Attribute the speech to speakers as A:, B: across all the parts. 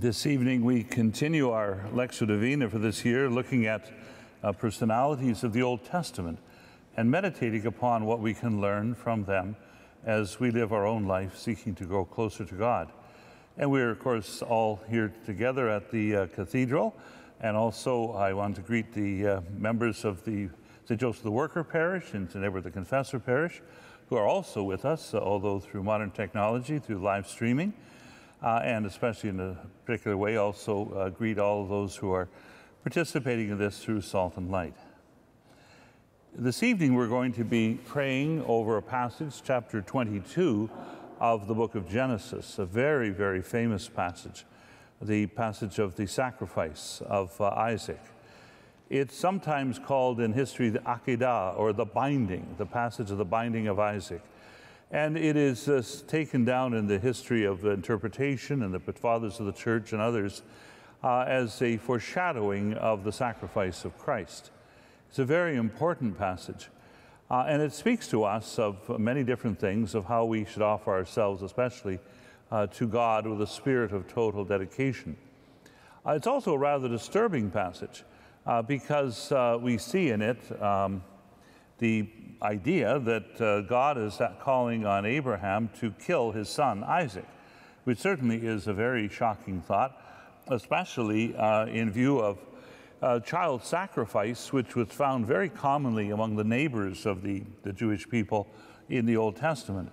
A: This evening, we continue our Lectio Divina for this year, looking at uh, personalities of the Old Testament and meditating upon what we can learn from them as we live our own life seeking to grow closer to God. And we're, of course, all here together at the uh, cathedral. And also, I want to greet the uh, members of the St. Joseph the Worker Parish and St. Edward the Confessor Parish, who are also with us, although through modern technology, through live streaming uh, and especially in a particular way, also uh, greet all of those who are participating in this through Salt and Light. This evening, we're going to be praying over a passage, chapter 22 of the book of Genesis, a very, very famous passage, the passage of the sacrifice of uh, Isaac. It's sometimes called in history the Akedah, or the binding, the passage of the binding of Isaac. And it is uh, taken down in the history of interpretation and the fathers of the church and others uh, as a foreshadowing of the sacrifice of Christ. It's a very important passage. Uh, and it speaks to us of many different things, of how we should offer ourselves, especially uh, to God, with a spirit of total dedication. Uh, it's also a rather disturbing passage uh, because we see in it um, the idea that uh, God is calling on Abraham to kill his son Isaac, which certainly is a very shocking thought, especially uh, in view of uh, child sacrifice, which was found very commonly among the neighbors of the, the Jewish people in the Old Testament.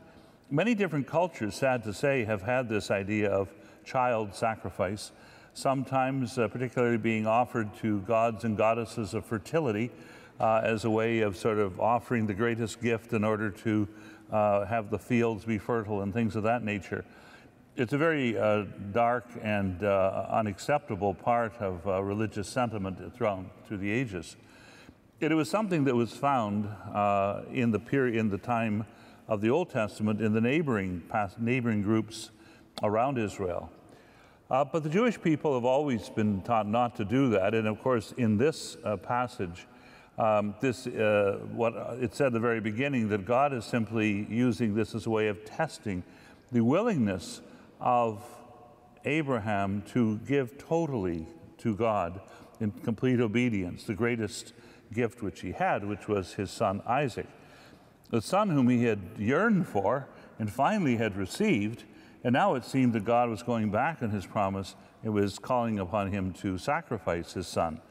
A: Many different cultures, sad to say, have had this idea of child sacrifice, sometimes uh, particularly being offered to gods and goddesses of fertility uh, as a way of sort of offering the greatest gift in order to uh, have the fields be fertile and things of that nature. It's a very uh, dark and uh, unacceptable part of uh, religious sentiment throughout through the ages. It was something that was found uh, in the period in the time of the Old Testament in the neighboring neighboring groups around Israel. Uh, but the Jewish people have always been taught not to do that. And of course, in this uh, passage, um, this, uh, what it said at the very beginning, that God is simply using this as a way of testing the willingness of Abraham to give totally to God in complete obedience, the greatest gift which he had, which was his son Isaac, the son whom he had yearned for and finally had received. And now it seemed that God was going back on his promise and was calling upon him to sacrifice his son.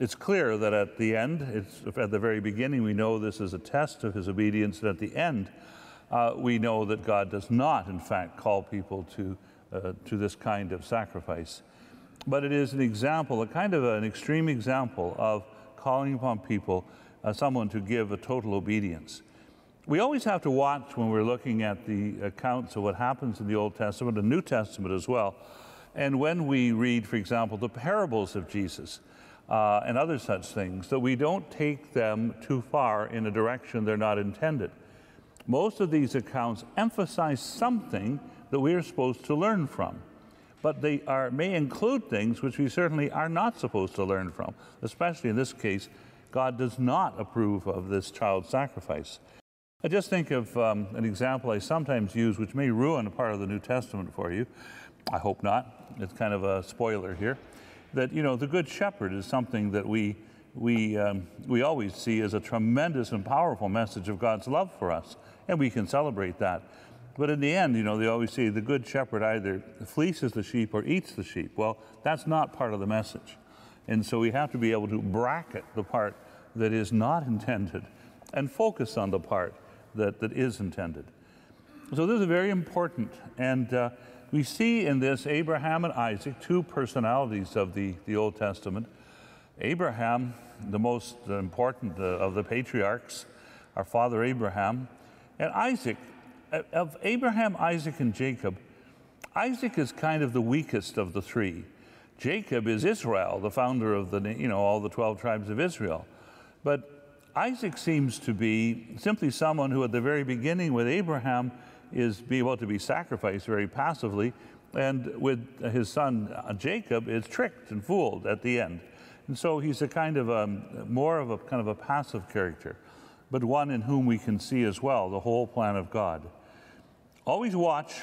A: It's clear that at the end, it's at the very beginning, we know this is a test of his obedience, and at the end, uh, we know that God does not, in fact, call people to, uh, to this kind of sacrifice. But it is an example, a kind of an extreme example of calling upon people, uh, someone to give a total obedience. We always have to watch when we're looking at the accounts of what happens in the Old Testament and New Testament as well. And when we read, for example, the parables of Jesus, uh, and other such things, that we don't take them too far in a direction they're not intended. Most of these accounts emphasize something that we are supposed to learn from, but they are, may include things which we certainly are not supposed to learn from, especially in this case, God does not approve of this child sacrifice. I just think of um, an example I sometimes use, which may ruin a part of the New Testament for you. I hope not. It's kind of a spoiler here that, you know, the Good Shepherd is something that we, we, um, we always see as a tremendous and powerful message of God's love for us, and we can celebrate that. But in the end, you know, they always say the Good Shepherd either fleeces the sheep or eats the sheep. Well, that's not part of the message. And so we have to be able to bracket the part that is not intended and focus on the part that, that is intended. So this is very important. And uh, we see in this Abraham and Isaac, two personalities of the, the Old Testament. Abraham, the most important uh, of the patriarchs, our father Abraham, and Isaac. Of Abraham, Isaac, and Jacob, Isaac is kind of the weakest of the three. Jacob is Israel, the founder of the, you know, all the 12 tribes of Israel. But Isaac seems to be simply someone who, at the very beginning with Abraham, is be able to be sacrificed very passively, and with his son uh, Jacob is tricked and fooled at the end. And so he's a kind of a, more of a kind of a passive character, but one in whom we can see as well the whole plan of God. Always watch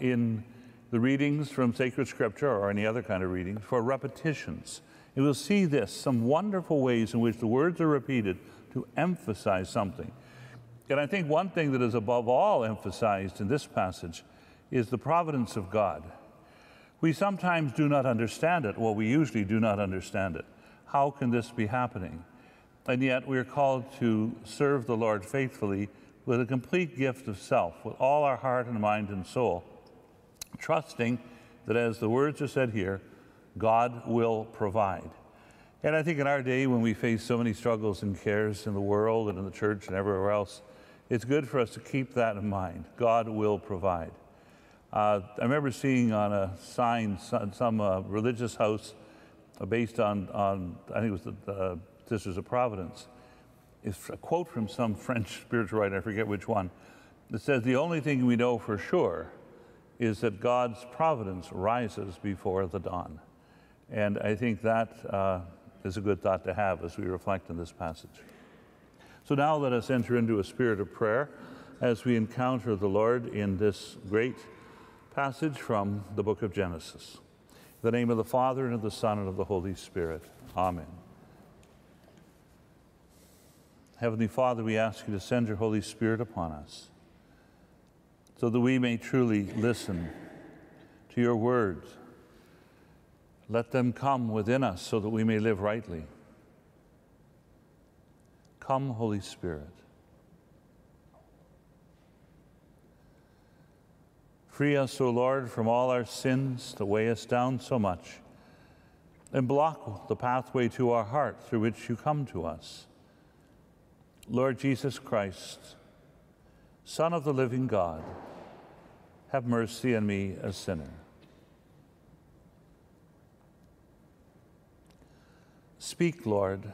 A: in the readings from sacred scripture or any other kind of readings for repetitions. And we'll see this some wonderful ways in which the words are repeated to emphasize something. And I think one thing that is above all emphasized in this passage is the providence of God. We sometimes do not understand it. Well, we usually do not understand it. How can this be happening? And yet we're called to serve the Lord faithfully with a complete gift of self, with all our heart and mind and soul, trusting that as the words are said here, God will provide. And I think in our day, when we face so many struggles and cares in the world and in the church and everywhere else, it's good for us to keep that in mind. God will provide. Uh, I remember seeing on a sign some, some uh, religious house based on, on, I think it was the uh, Sisters of Providence, it's a quote from some French spiritual writer, I forget which one, that says, The only thing we know for sure is that God's providence rises before the dawn. And I think that uh, is a good thought to have as we reflect on this passage. So now let us enter into a spirit of prayer as we encounter the Lord in this great passage from the book of Genesis. In the name of the Father, and of the Son, and of the Holy Spirit. Amen. Heavenly Father, we ask you to send your Holy Spirit upon us so that we may truly listen to your words. Let them come within us so that we may live rightly. Come, Holy Spirit. Free us, O Lord, from all our sins that weigh us down so much, and block the pathway to our heart through which you come to us. Lord Jesus Christ, Son of the living God, have mercy on me, a sinner. Speak, Lord.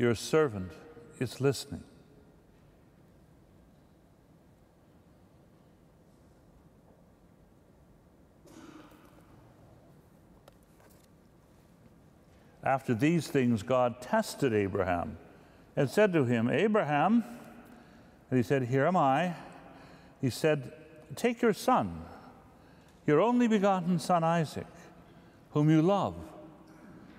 A: Your servant is listening. After these things, God tested Abraham and said to him, Abraham, and he said, Here am I. He said, Take your son, your only begotten son Isaac, whom you love,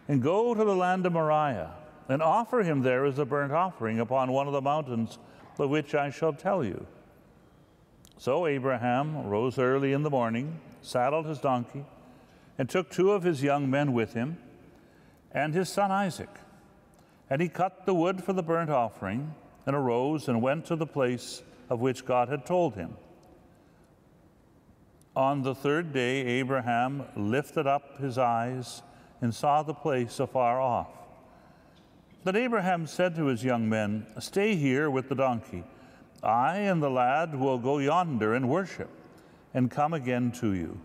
A: and go to the land of Moriah, and offer him there as a burnt offering upon one of the mountains of which I shall tell you. So Abraham rose early in the morning, saddled his donkey, and took two of his young men with him, and his son Isaac and he cut the wood for the burnt offering, and arose and went to the place of which God had told him. On the third day, Abraham lifted up his eyes and saw the place afar off. Then Abraham said to his young men, Stay here with the donkey. I and the lad will go yonder and worship, and come again to you.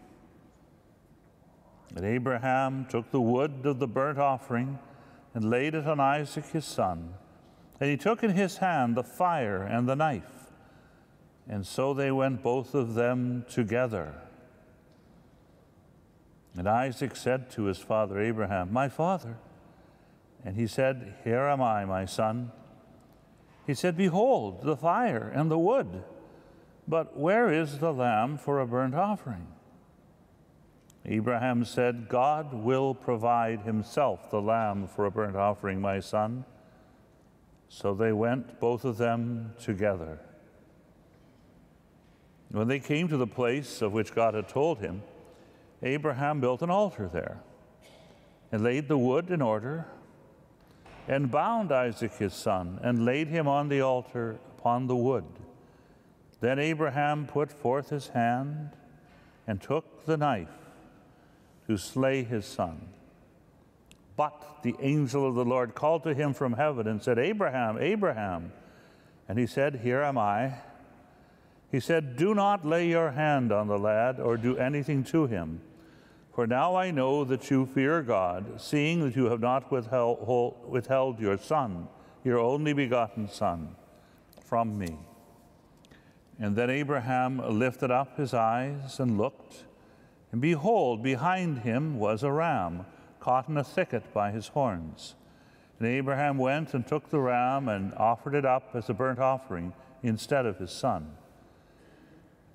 A: And Abraham took the wood of the burnt offering and laid it on Isaac his son. And he took in his hand the fire and the knife. And so they went both of them together. And Isaac said to his father Abraham, My father. And he said, Here am I, my son. He said, Behold, the fire and the wood, but where is the lamb for a burnt offering? Abraham said, God will provide himself the lamb for a burnt offering, my son. So they went, both of them, together. When they came to the place of which God had told him, Abraham built an altar there and laid the wood in order and bound Isaac his son and laid him on the altar upon the wood. Then Abraham put forth his hand and took the knife to slay his son. But the angel of the Lord called to him from heaven and said, Abraham, Abraham. And he said, Here am I. He said, Do not lay your hand on the lad or do anything to him. For now I know that you fear God, seeing that you have not withheld, your son, your only begotten son, from me. And then Abraham lifted up his eyes and looked and behold, behind him was a ram caught in a thicket by his horns. And Abraham went and took the ram and offered it up as a burnt offering instead of his son.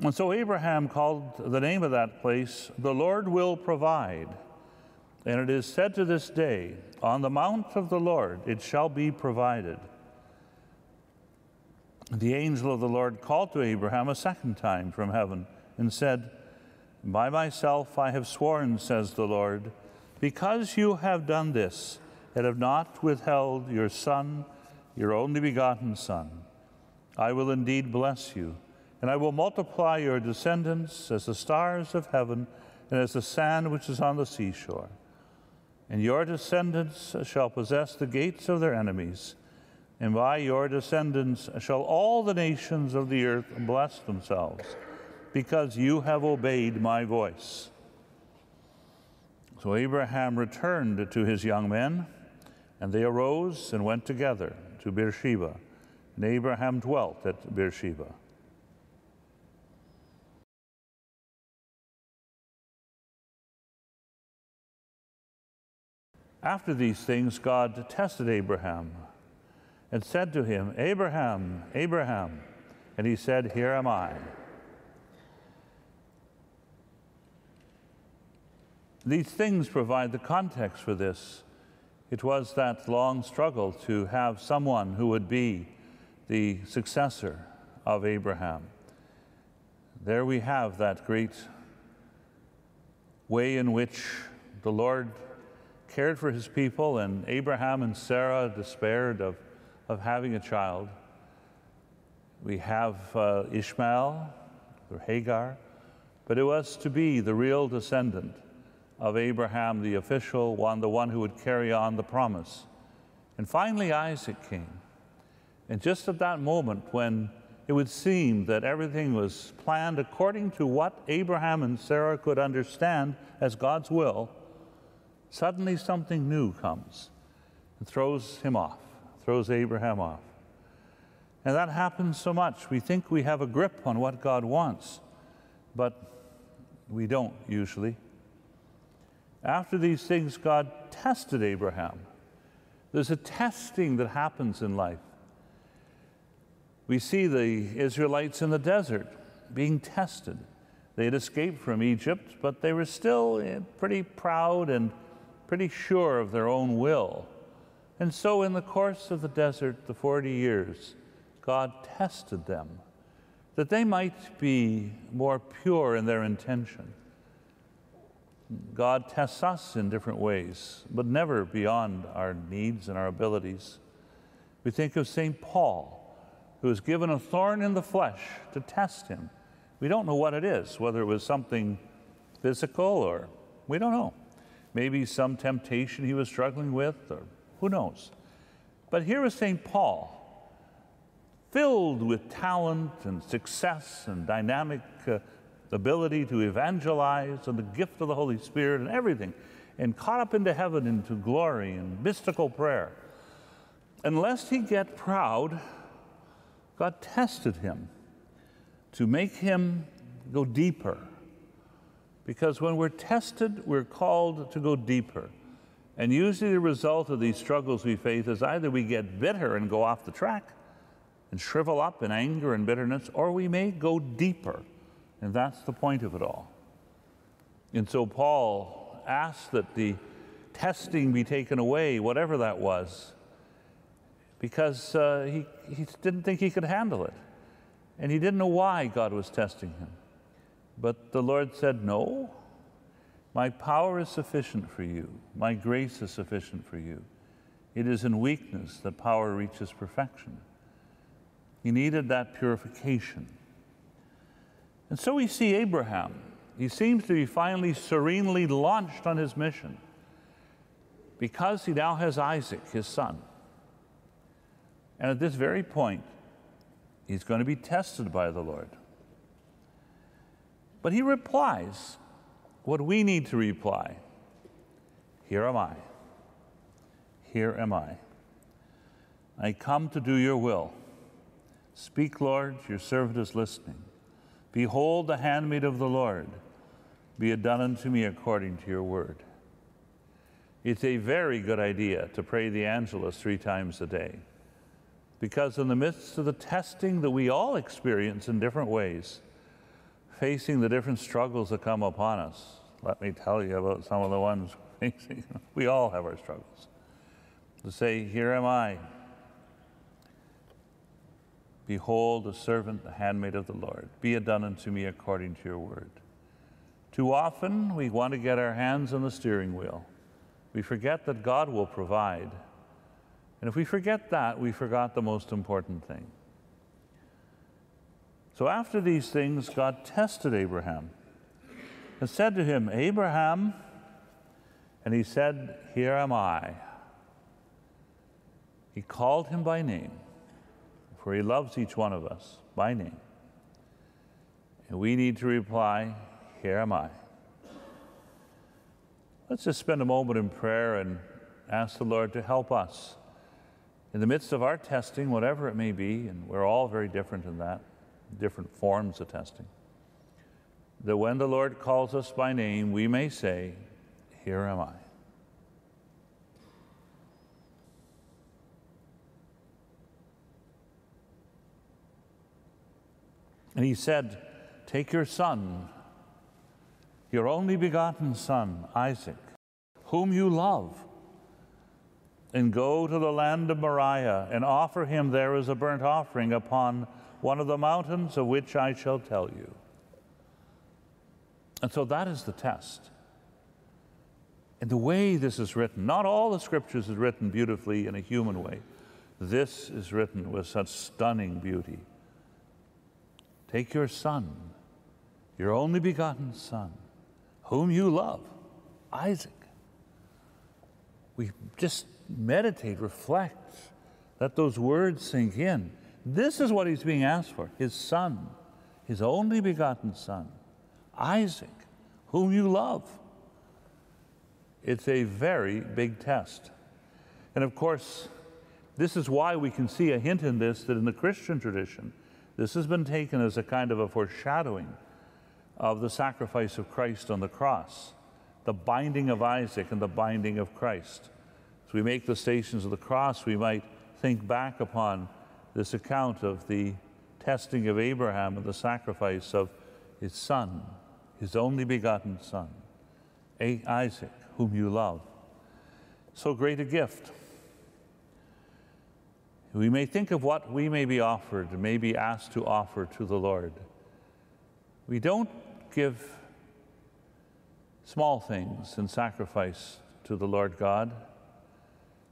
A: And so Abraham called the name of that place, The Lord Will Provide. And it is said to this day, On the mount of the Lord it shall be provided. The angel of the Lord called to Abraham a second time from heaven and said, By myself I have sworn, says the Lord, because you have done this and have not withheld your son, your only begotten son, I will indeed bless you and I will multiply your descendants as the stars of heaven and as the sand which is on the seashore. And your descendants shall possess the gates of their enemies. And by your descendants shall all the nations of the earth bless themselves, because you have obeyed my voice. So Abraham returned to his young men, and they arose and went together to Beersheba. And Abraham dwelt at Beersheba. After these things, God tested Abraham and said to him, Abraham, Abraham. And he said, Here am I. These things provide the context for this. It was that long struggle to have someone who would be the successor of Abraham. There we have that great way in which the Lord cared for his people, and Abraham and Sarah despaired of, of having a child. We have uh, Ishmael or Hagar, but it was to be the real descendant of Abraham, the official one, the one who would carry on the promise. And finally, Isaac came. And just at that moment when it would seem that everything was planned according to what Abraham and Sarah could understand as God's will, Suddenly, something new comes and throws him off, throws Abraham off. And that happens so much. We think we have a grip on what God wants, but we don't usually. After these things, God tested Abraham. There's a testing that happens in life. We see the Israelites in the desert being tested. They had escaped from Egypt, but they were still eh, pretty proud and pretty sure of their own will. And so, in the course of the desert, the 40 years, God tested them that they might be more pure in their intention. God tests us in different ways, but never beyond our needs and our abilities. We think of St. Paul, who was given a thorn in the flesh to test him. We don't know what it is, whether it was something physical or we don't know maybe some temptation he was struggling with, or who knows. But here is St. Paul, filled with talent and success and dynamic uh, ability to evangelize and the gift of the Holy Spirit and everything, and caught up into heaven into glory and mystical prayer. Unless he get proud, God tested him to make him go deeper because when we're tested, we're called to go deeper. And usually the result of these struggles we face is either we get bitter and go off the track and shrivel up in anger and bitterness, or we may go deeper. And that's the point of it all. And so Paul asked that the testing be taken away, whatever that was, because uh, he, he didn't think he could handle it. And he didn't know why God was testing him. But the Lord said, No, my power is sufficient for you, my grace is sufficient for you. It is in weakness that power reaches perfection. He needed that purification. And so we see Abraham. He seems to be finally serenely launched on his mission because he now has Isaac, his son. And at this very point, he's going to be tested by the Lord. But he replies what we need to reply Here am I. Here am I. I come to do your will. Speak, Lord, your servant is listening. Behold, the handmaid of the Lord. Be it done unto me according to your word. It's a very good idea to pray the Angelus three times a day. Because in the midst of the testing that we all experience in different ways, facing the different struggles that come upon us. Let me tell you about some of the ones facing. We all have our struggles. To say, Here am I. Behold, the servant, the handmaid of the Lord. Be it done unto me according to your word. Too often, we want to get our hands on the steering wheel. We forget that God will provide. And if we forget that, we forgot the most important thing. So after these things, God tested Abraham and said to him, Abraham, and he said, Here am I. He called him by name, for he loves each one of us by name. And we need to reply, Here am I. Let's just spend a moment in prayer and ask the Lord to help us in the midst of our testing, whatever it may be, and we're all very different in that, different forms of testing, that when the Lord calls us by name, we may say, Here am I. And he said, Take your son, your only begotten son, Isaac, whom you love, and go to the land of Moriah and offer him there as a burnt offering upon one of the mountains of which I shall tell you. And so that is the test. And the way this is written, not all the scriptures is written beautifully in a human way. This is written with such stunning beauty. Take your son, your only begotten son, whom you love, Isaac. We just meditate, reflect, let those words sink in. This is what he's being asked for his son, his only begotten son, Isaac, whom you love. It's a very big test. And of course, this is why we can see a hint in this that in the Christian tradition, this has been taken as a kind of a foreshadowing of the sacrifice of Christ on the cross, the binding of Isaac and the binding of Christ. As we make the stations of the cross, we might think back upon this account of the testing of Abraham and the sacrifice of his son, his only begotten son, Isaac, whom you love. So great a gift. We may think of what we may be offered, may be asked to offer to the Lord. We don't give small things in sacrifice to the Lord God.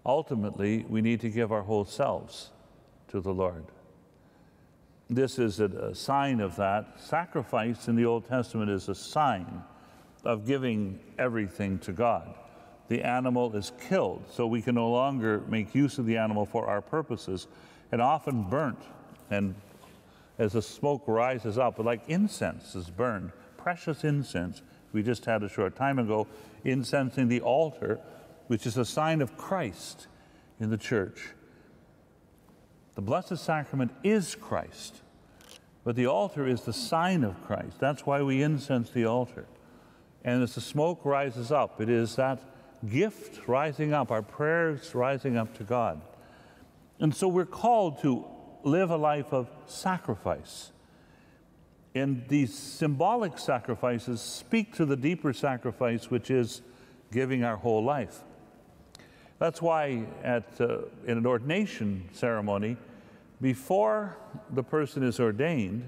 A: Ultimately, we need to give our whole selves to the Lord. This is a, sign of that. Sacrifice in the Old Testament is a sign of giving everything to God the animal is killed, so we can no longer make use of the animal for our purposes, and often burnt. And as the smoke rises up, like incense is burned, precious incense. We just had a short time ago incensing the altar, which is a sign of Christ in the church. The Blessed Sacrament is Christ, but the altar is the sign of Christ. That's why we incense the altar. And as the smoke rises up, it is that gift rising up, our prayers rising up to God. And so we're called to live a life of sacrifice. And these symbolic sacrifices speak to the deeper sacrifice, which is giving our whole life. That's why at, uh, in an ordination ceremony, before the person is ordained,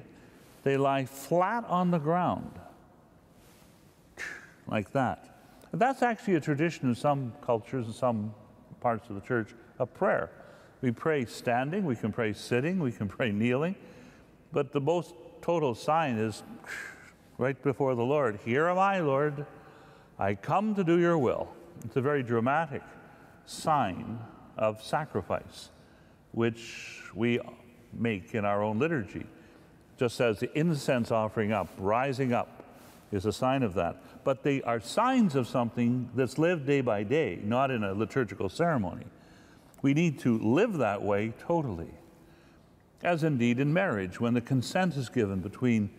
A: they lie flat on the ground, like that. That's actually a tradition in some cultures and some parts of the church of prayer. We pray standing, we can pray sitting, we can pray kneeling, but the most total sign is right before the Lord. Here am I, Lord. I come to do your will. It's a very dramatic sign of sacrifice, which we make in our own liturgy. Just as the incense offering up, rising up, is a sign of that but they are signs of something that's lived day by day, not in a liturgical ceremony. We need to live that way totally. As indeed in marriage, when the consent is given between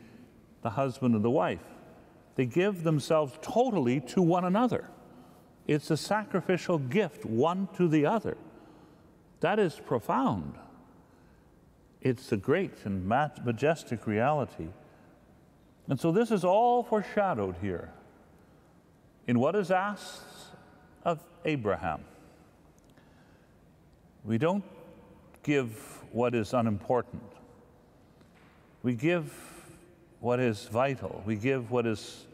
A: the husband and the wife, they give themselves totally to one another. It's a sacrificial gift, one to the other. That is profound. It's a great and majestic reality And so this is all foreshadowed here in what is asked of Abraham. We don't give what is unimportant. We give what is vital. We give what is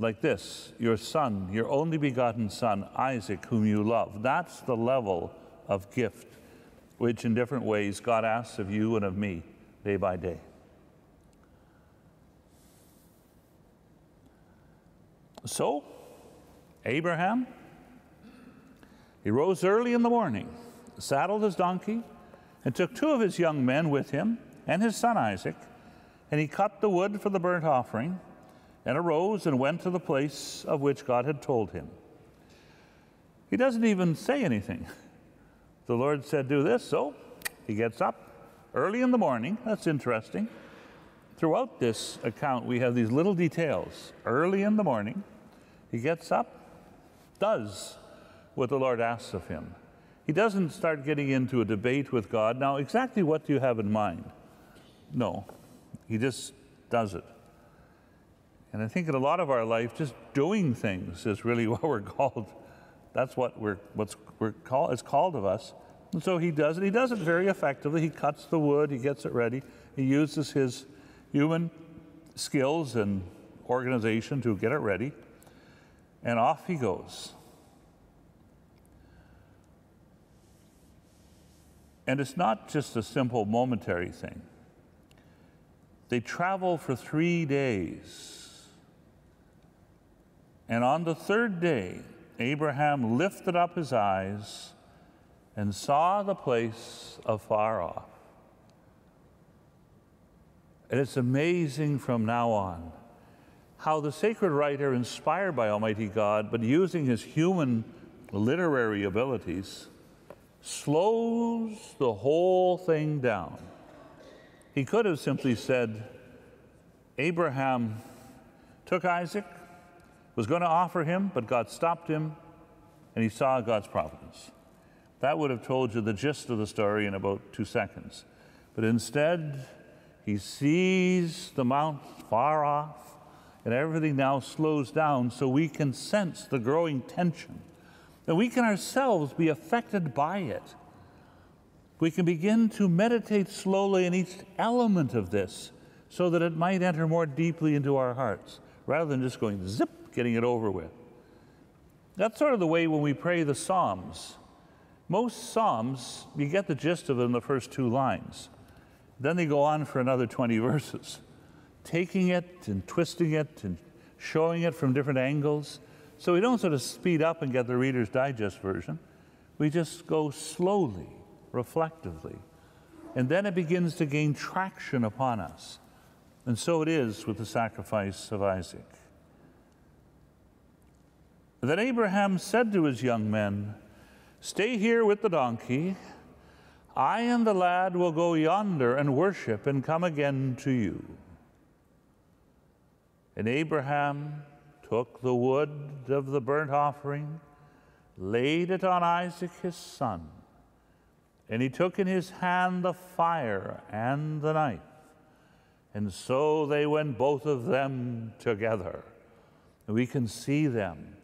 A: like this your son, your only begotten son, Isaac, whom you love. That's the level of gift which, in different ways, God asks of you and of me day by day. So, Abraham, he rose early in the morning, saddled his donkey, and took two of his young men with him and his son Isaac, and he cut the wood for the burnt offering, and arose and went to the place of which God had told him. He doesn't even say anything. The Lord said, Do this, so he gets up early in the morning. That's interesting. Throughout this account, we have these little details. Early in the morning, he gets up, does what the Lord asks of him. He doesn't start getting into a debate with God. Now, exactly what do you have in mind? No, he just does it. And I think in a lot of our life, just doing things is really what we're called. That's what we're what's we're called. It's called of us. And so he does it. He does it very effectively. He cuts the wood. He gets it ready. He uses his human skills and organization to get it ready. And off he goes. And it's not just a simple momentary thing. They travel for three days. And on the third day, Abraham lifted up his eyes and saw the place afar off. And it's amazing from now on how the sacred writer, inspired by Almighty God, but using his human literary abilities, slows the whole thing down. He could have simply said, Abraham took Isaac, was going to offer him, but God stopped him, and he saw God's providence. That would have told you the gist of the story in about two seconds. But instead, he sees the mount far off, and everything now slows down so we can sense the growing tension. And we can ourselves be affected by it. We can begin to meditate slowly in each element of this so that it might enter more deeply into our hearts rather than just going zip, getting it over with. That's sort of the way when we pray the Psalms. Most Psalms, you get the gist of it in the first two lines. Then they go on for another 20 verses taking it and twisting it and showing it from different angles. So we don't sort of speed up and get the Reader's Digest version. We just go slowly, reflectively. And then it begins to gain traction upon us. And so it is with the sacrifice of Isaac. Then Abraham said to his young men, Stay here with the donkey. I and the lad will go yonder and worship and come again to you. And Abraham took the wood of the burnt offering, laid it on Isaac his son, and he took in his hand the fire and the knife. And so they went both of them together. We can see them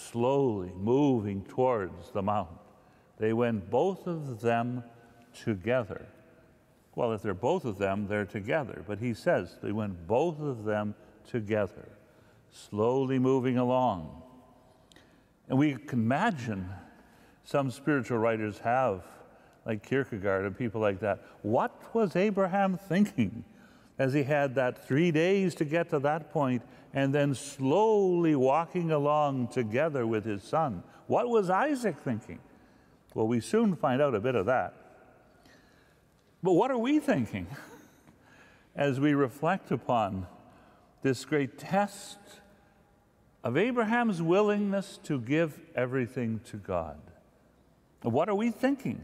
A: slowly moving towards the mount. They went both of them together. Well, if they're both of them, they're together. But he says they went both of them together, slowly moving along. And we can imagine some spiritual writers have, like Kierkegaard and people like that. What was Abraham thinking as he had that three days to get to that point and then slowly walking along together with his son? What was Isaac thinking? Well, we soon find out a bit of that. But what are we thinking as we reflect upon this great test of Abraham's willingness to give everything to God. What are we thinking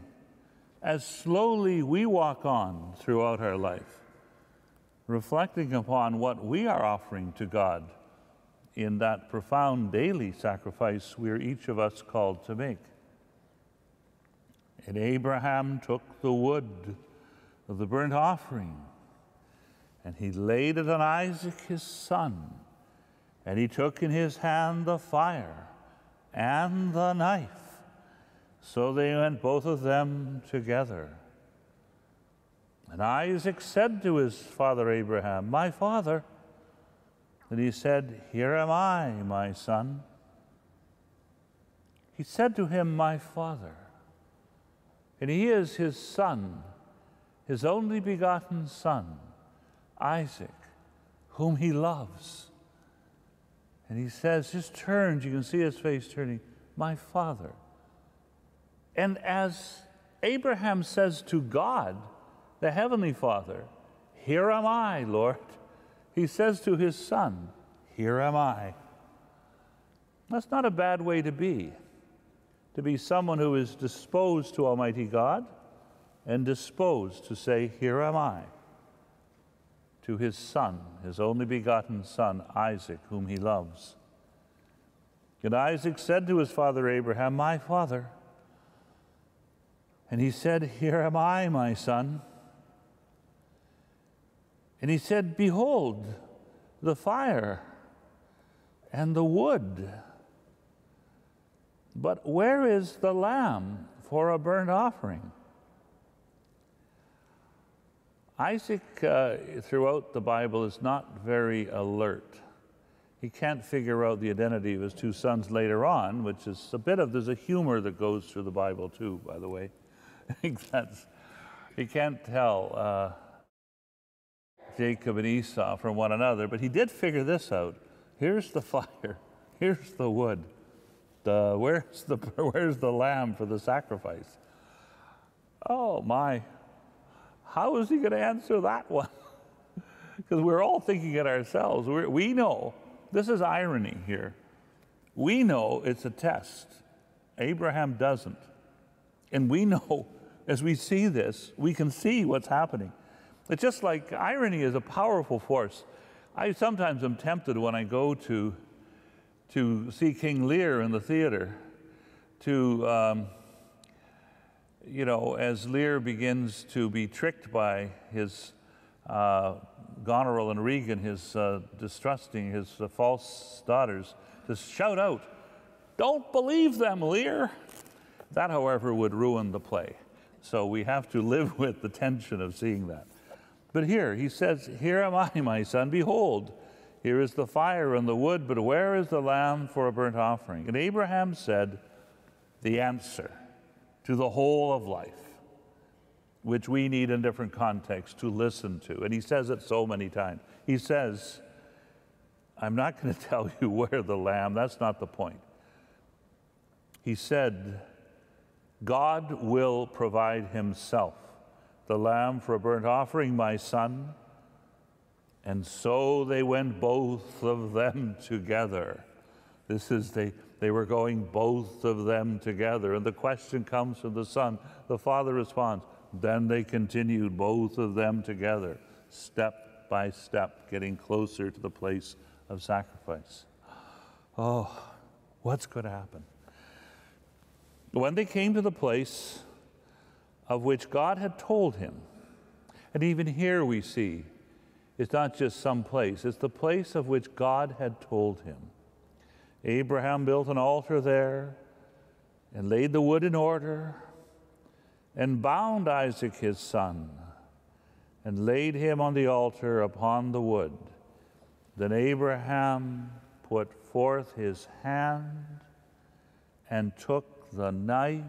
A: as slowly we walk on throughout our life, reflecting upon what we are offering to God in that profound daily sacrifice we are each of us called to make? And Abraham took the wood of the burnt offering And he laid it on Isaac his son. And he took in his hand the fire and the knife. So they went both of them together. And Isaac said to his father Abraham, My father. And he said, Here am I, my son. He said to him, My father. And he is his son, his only begotten son, Isaac, whom he loves. And he says, just turns, you can see his face turning, My father. And as Abraham says to God, the Heavenly Father, Here am I, Lord. He says to his son, Here am I. That's not a bad way to be, to be someone who is disposed to Almighty God and disposed to say, Here am I, to his son, his only begotten son, Isaac, whom he loves. And Isaac said to his father Abraham, My father. And he said, Here am I, my son. And he said, Behold, the fire and the wood. But where is the lamb for a burnt offering? Isaac, uh, throughout the Bible, is not very alert. He can't figure out the identity of his two sons later on, which is a bit of, there's a humor that goes through the Bible too, by the way. I think that's, he can't tell. Uh, Jacob and Esau from one another, but he did figure this out. Here's the fire, here's the wood. The, where's, the, where's the lamb for the sacrifice? Oh my, how is he going to answer that one? Because we're all thinking it ourselves. We're, we know, this is irony here. We know it's a test. Abraham doesn't. And we know, as we see this, we can see what's happening. It's just like irony is a powerful force. I sometimes am tempted when I go to, to see King Lear in the theater to, um, you know, as Lear begins to be tricked by his uh, Goneril and Regan, his uh, distrusting, his uh, false daughters, to shout out, Don't believe them, Lear. That, however, would ruin the play. So we have to live with the tension of seeing that. But here, he says, Here am I, my son, behold, here is the fire and the wood, but where is the lamb for a burnt offering? And Abraham said, The answer to the whole of life, which we need in different contexts to listen to. And he says it so many times. He says, I'm not going to tell you where the lamb, that's not the point. He said, God will provide himself the lamb for a burnt offering, my son. And so they went both of them together. This is they they were going both of them together. And the question comes from the son. The father responds, then they continued both of them together, step by step, getting closer to the place of sacrifice. Oh, what's going to happen? When they came to the place of which God had told him. And even here we see it's not just some place, it's the place of which God had told him. Abraham built an altar there and laid the wood in order and bound Isaac his son and laid him on the altar upon the wood. Then Abraham put forth his hand and took the knife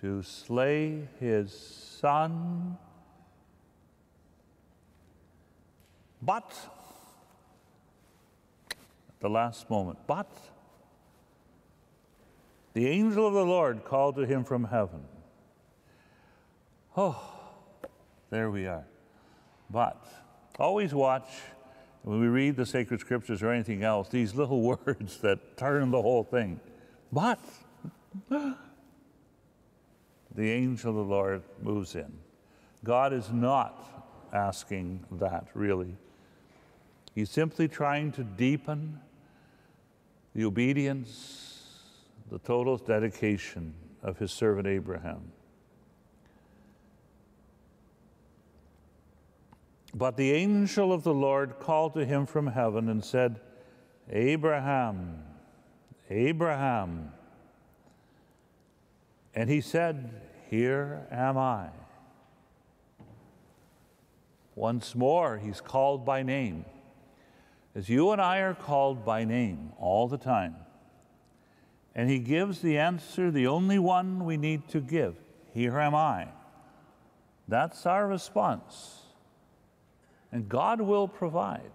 A: to slay his son. But, at the last moment, but the angel of the Lord called to him from heaven. Oh, there we are. But always watch when we read the sacred scriptures or anything else, these little words that turn the whole thing. But the angel of the Lord moves in. God is not asking that, really. He's simply trying to deepen the obedience, the total dedication of his servant Abraham. But the angel of the Lord called to him from heaven and said, Abraham, Abraham. And he said, Here am I. Once more, he's called by name. As you and I are called by name all the time. And he gives the answer, the only one we need to give Here am I. That's our response. And God will provide.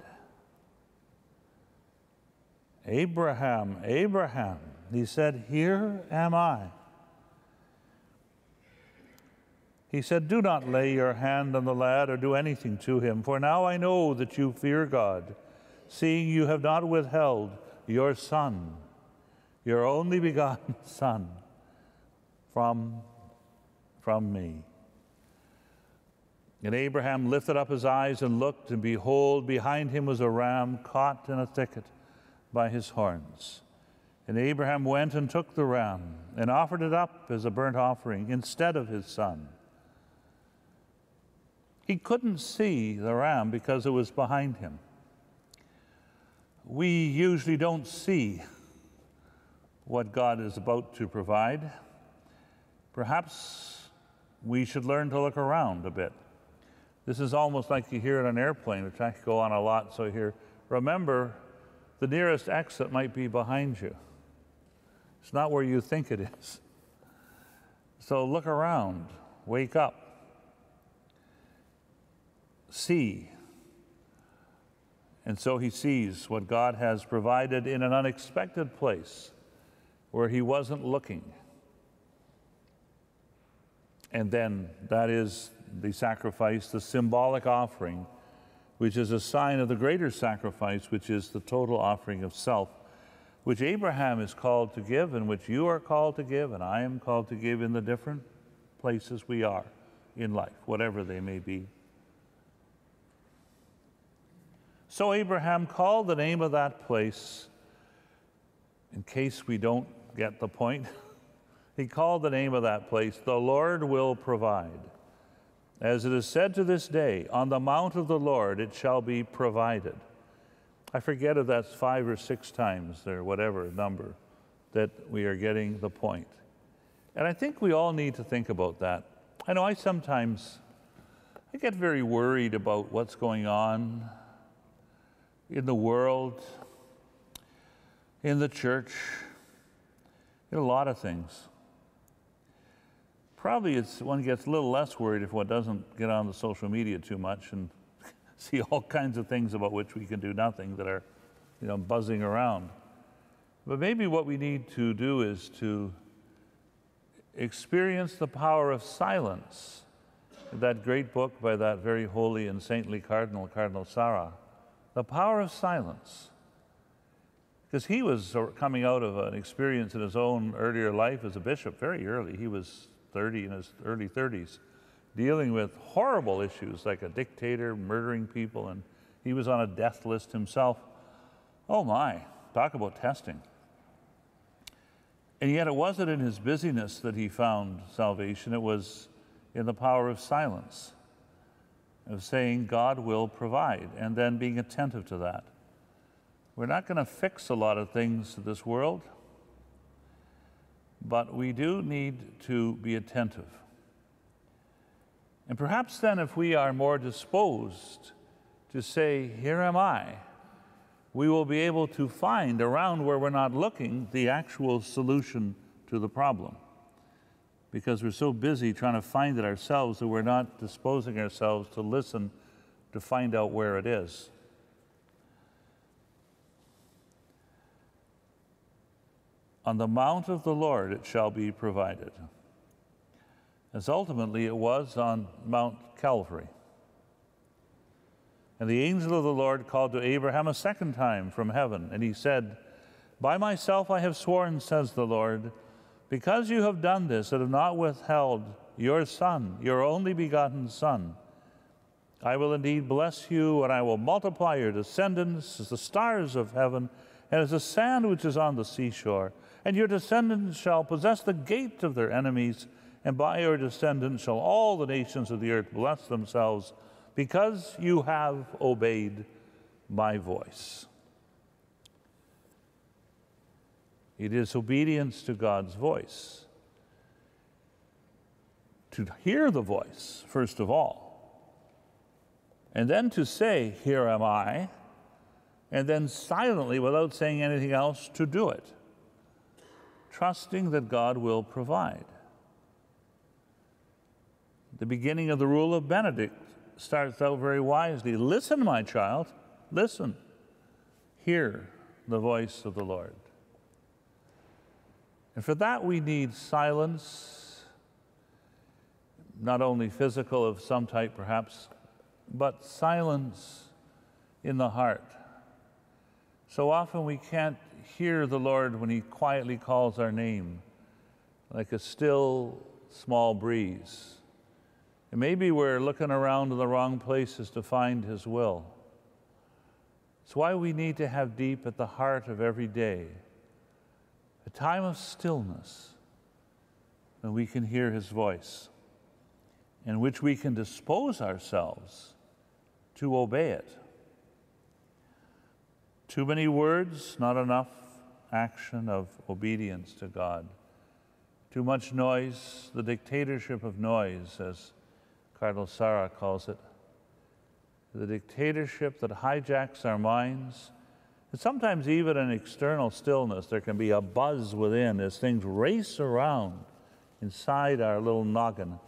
A: Abraham, Abraham, he said, Here am I. He said, Do not lay your hand on the lad or do anything to him, for now I know that you fear God, seeing you have not withheld your son, your only begotten son, from, from me. And Abraham lifted up his eyes and looked, and behold, behind him was a ram caught in a thicket by his horns. And Abraham went and took the ram and offered it up as a burnt offering instead of his son. He couldn't see the ram because it was behind him. We usually don't see what God is about to provide. Perhaps we should learn to look around a bit. This is almost like you hear it on an airplane, which I go on a lot. So here, remember, the nearest exit might be behind you. It's not where you think it is. So look around, wake up, see. And so he sees what God has provided in an unexpected place where he wasn't looking. And then that is the sacrifice, the symbolic offering, which is a sign of the greater sacrifice, which is the total offering of self, which Abraham is called to give, and which you are called to give, and I am called to give in the different places we are in life, whatever they may be. So Abraham called the name of that place, in case we don't get the point, he called the name of that place, the Lord will provide. As it is said to this day, on the mount of the Lord it shall be provided. I forget if that's five or six times or whatever number that we are getting the point. And I think we all need to think about that. I know I sometimes I get very worried about what's going on in the world, in the church, in a lot of things. Probably it's one gets a little less worried if one doesn't get on the social media too much and see all kinds of things about which we can do nothing that are, you know, buzzing around. But maybe what we need to do is to experience the power of silence. That great book by that very holy and saintly cardinal, Cardinal Sarah, The Power of Silence. Because he was coming out of an experience in his own earlier life as a bishop, very early. He was 30 in his early 30s, dealing with horrible issues like a dictator murdering people, and he was on a death list himself. Oh my, talk about testing. And yet, it wasn't in his busyness that he found salvation, it was in the power of silence, of saying, God will provide, and then being attentive to that. We're not going to fix a lot of things to this world. But we do need to be attentive. And perhaps then, if we are more disposed to say, Here am I, we will be able to find around where we're not looking the actual solution to the problem. Because we're so busy trying to find it ourselves that we're not disposing ourselves to listen to find out where it is. On the mount of the Lord it shall be provided. As ultimately it was on Mount Calvary. And the angel of the Lord called to Abraham a second time from heaven, and he said, By myself I have sworn, says the Lord, because you have done this and have not withheld your son, your only begotten son. I will indeed bless you, and I will multiply your descendants as the stars of heaven and as the sand which is on the seashore and your descendants shall possess the gate of their enemies, and by your descendants shall all the nations of the earth bless themselves because you have obeyed my voice. It is obedience to God's voice. To hear the voice, first of all, and then to say, Here am I, and then silently, without saying anything else, to do it, trusting that God will provide. The beginning of the rule of Benedict starts out very wisely Listen, my child, listen, hear the voice of the Lord. And for that, we need silence, not only physical of some type perhaps, but silence in the heart. So often we can't hear the Lord when He quietly calls our name, like a still small breeze. And maybe we're looking around in the wrong places to find His will. It's why we need to have deep at the heart of every day a time of stillness when we can hear His voice, in which we can dispose ourselves to obey it. Too many words, not enough action of obedience to God. Too much noise, the dictatorship of noise, as Cardinal Sarah calls it. The dictatorship that hijacks our minds sometimes, even in external stillness, there can be a buzz within as things race around inside our little noggin.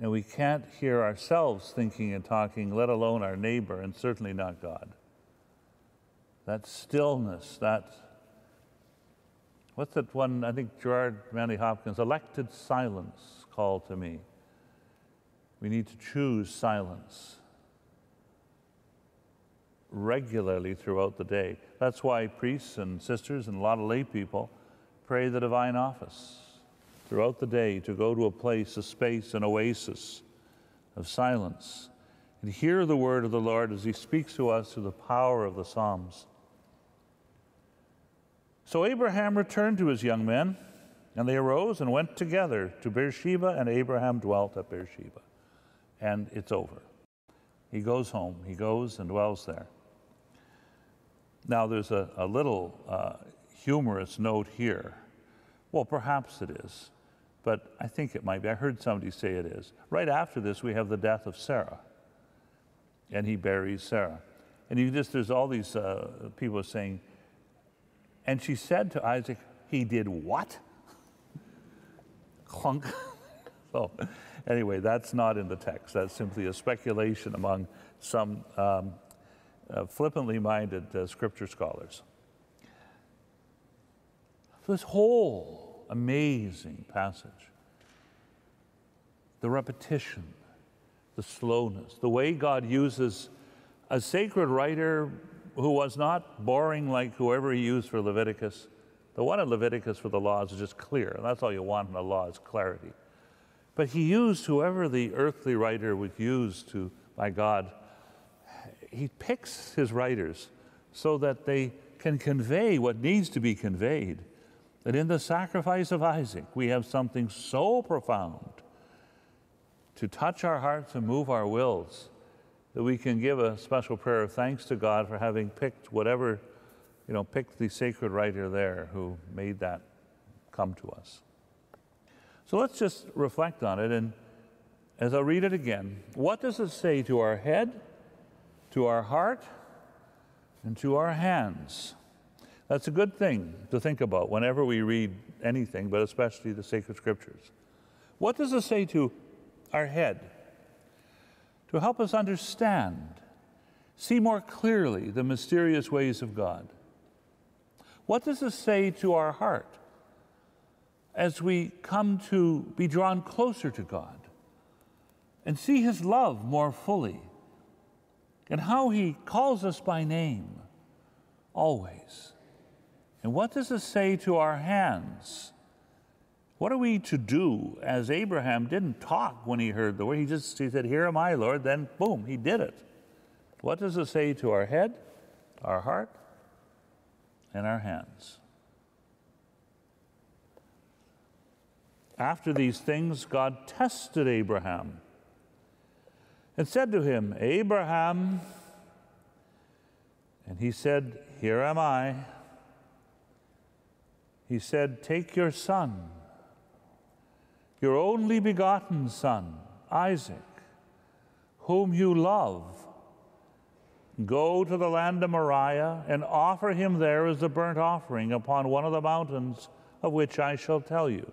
A: And we can't hear ourselves thinking and talking, let alone our neighbor, and certainly not God. That stillness, that, what's that one, I think Gerard Manley Hopkins, elected silence call to me. We need to choose silence regularly throughout the day. That's why priests and sisters and a lot of lay people pray the divine office throughout the day to go to a place, a space, an oasis of silence and hear the word of the Lord as he speaks to us through the power of the Psalms. So Abraham returned to his young men, and they arose and went together to Beersheba, and Abraham dwelt at Beersheba. And it's over. He goes home, he goes and dwells there. Now, there's a, a little uh, humorous note here. Well, perhaps it is, but I think it might be. I heard somebody say it is. Right after this, we have the death of Sarah, and he buries Sarah. And you just, there's all these uh, people saying, and she said to Isaac, He did what? Clunk. so, anyway, that's not in the text. That's simply a speculation among some um, uh, flippantly minded uh, scripture scholars. This whole amazing passage, the repetition, the slowness, the way God uses a sacred writer who was not boring like whoever he used for Leviticus. The one in Leviticus for the laws is just clear, and that's all you want in a law is clarity. But he used whoever the earthly writer would use to, by God, he picks his writers so that they can convey what needs to be conveyed. That in the sacrifice of Isaac, we have something so profound to touch our hearts and move our wills that we can give a special prayer of thanks to God for having picked whatever, you know, picked the sacred writer there who made that come to us. So let's just reflect on it. And as I read it again, what does it say to our head? To our heart and to our hands. That's a good thing to think about whenever we read anything, but especially the sacred scriptures. What does it say to our head? To help us understand, see more clearly the mysterious ways of God. What does it say to our heart as we come to be drawn closer to God and see His love more fully? And how he calls us by name always. And what does it say to our hands? What are we to do as Abraham didn't talk when he heard the word? He just he said, Here am I, Lord. Then, boom, he did it. What does it say to our head, our heart, and our hands? After these things, God tested Abraham and said to him, Abraham. And he said, Here am I. He said, Take your son, your only begotten son, Isaac, whom you love. Go to the land of Moriah and offer him there as a burnt offering upon one of the mountains of which I shall tell you.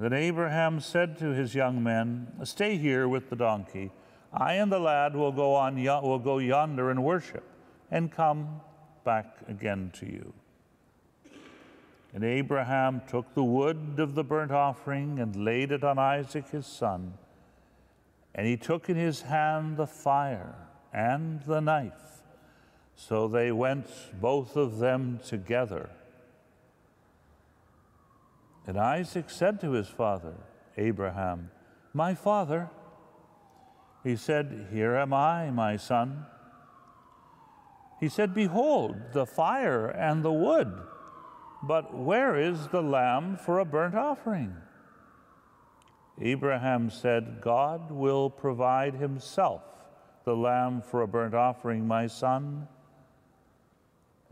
A: Then Abraham said to his young men, Stay here with the donkey. I and the lad will go, on, will go yonder and worship, and come back again to you. And Abraham took the wood of the burnt offering and laid it on Isaac his son. And he took in his hand the fire and the knife. So they went, both of them together. And Isaac said to his father, Abraham, My father. He said, Here am I, my son. He said, Behold, the fire and the wood, but where is the lamb for a burnt offering? Abraham said, God will provide himself the lamb for a burnt offering, my son.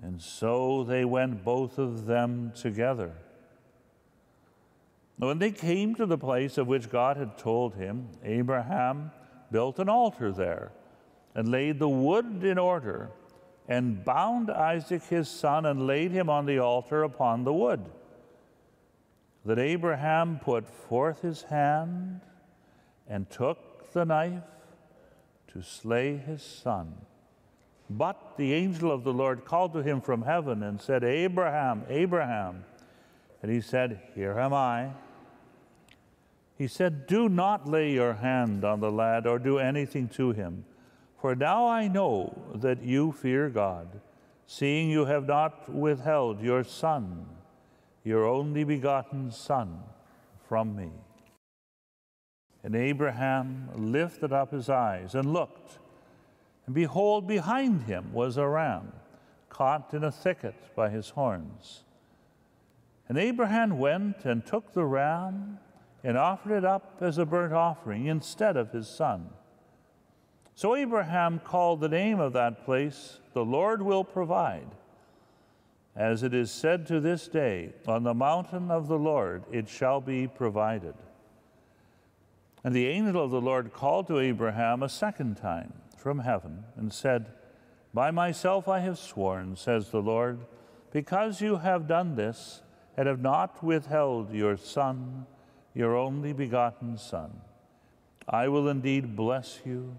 A: And so they went both of them together. When they came to the place of which God had told him, Abraham built an altar there and laid the wood in order and bound Isaac his son and laid him on the altar upon the wood. That Abraham put forth his hand and took the knife to slay his son. But the angel of the Lord called to him from heaven and said, Abraham, Abraham. And he said, Here am I. He said, Do not lay your hand on the lad or do anything to him, for now I know that you fear God, seeing you have not withheld your son, your only begotten son, from me. And Abraham lifted up his eyes and looked, and behold, behind him was a ram, caught in a thicket by his horns. And Abraham went and took the ram and offered it up as a burnt offering instead of his son. So Abraham called the name of that place, The Lord Will Provide. As it is said to this day, On the mountain of the Lord it shall be provided. And the angel of the Lord called to Abraham a second time from heaven and said, By myself I have sworn, says the Lord, because you have done this and have not withheld your son your only begotten Son. I will indeed bless you,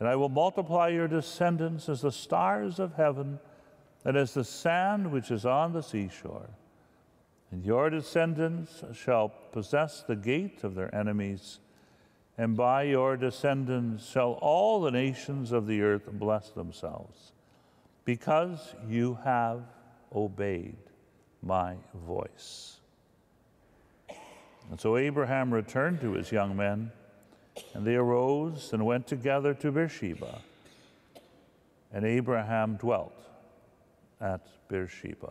A: and I will multiply your descendants as the stars of heaven and as the sand which is on the seashore. And your descendants shall possess the gate of their enemies, and by your descendants shall all the nations of the earth bless themselves, because you have obeyed my voice. And so Abraham returned to his young men, and they arose and went together to Beersheba. And Abraham dwelt at Beersheba.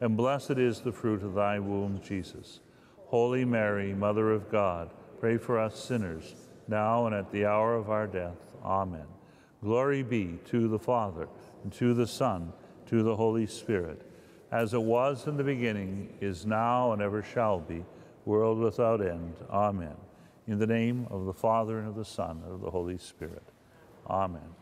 A: and blessed is the fruit of thy womb, Jesus. Holy Mary, Mother of God, pray for us sinners, now and at the hour of our death. Amen. Glory be to the Father, and to the Son, and to the Holy Spirit, as it was in the beginning, is now, and ever shall be, world without end. Amen. In the name of the Father, and of the Son, and of the Holy Spirit. Amen.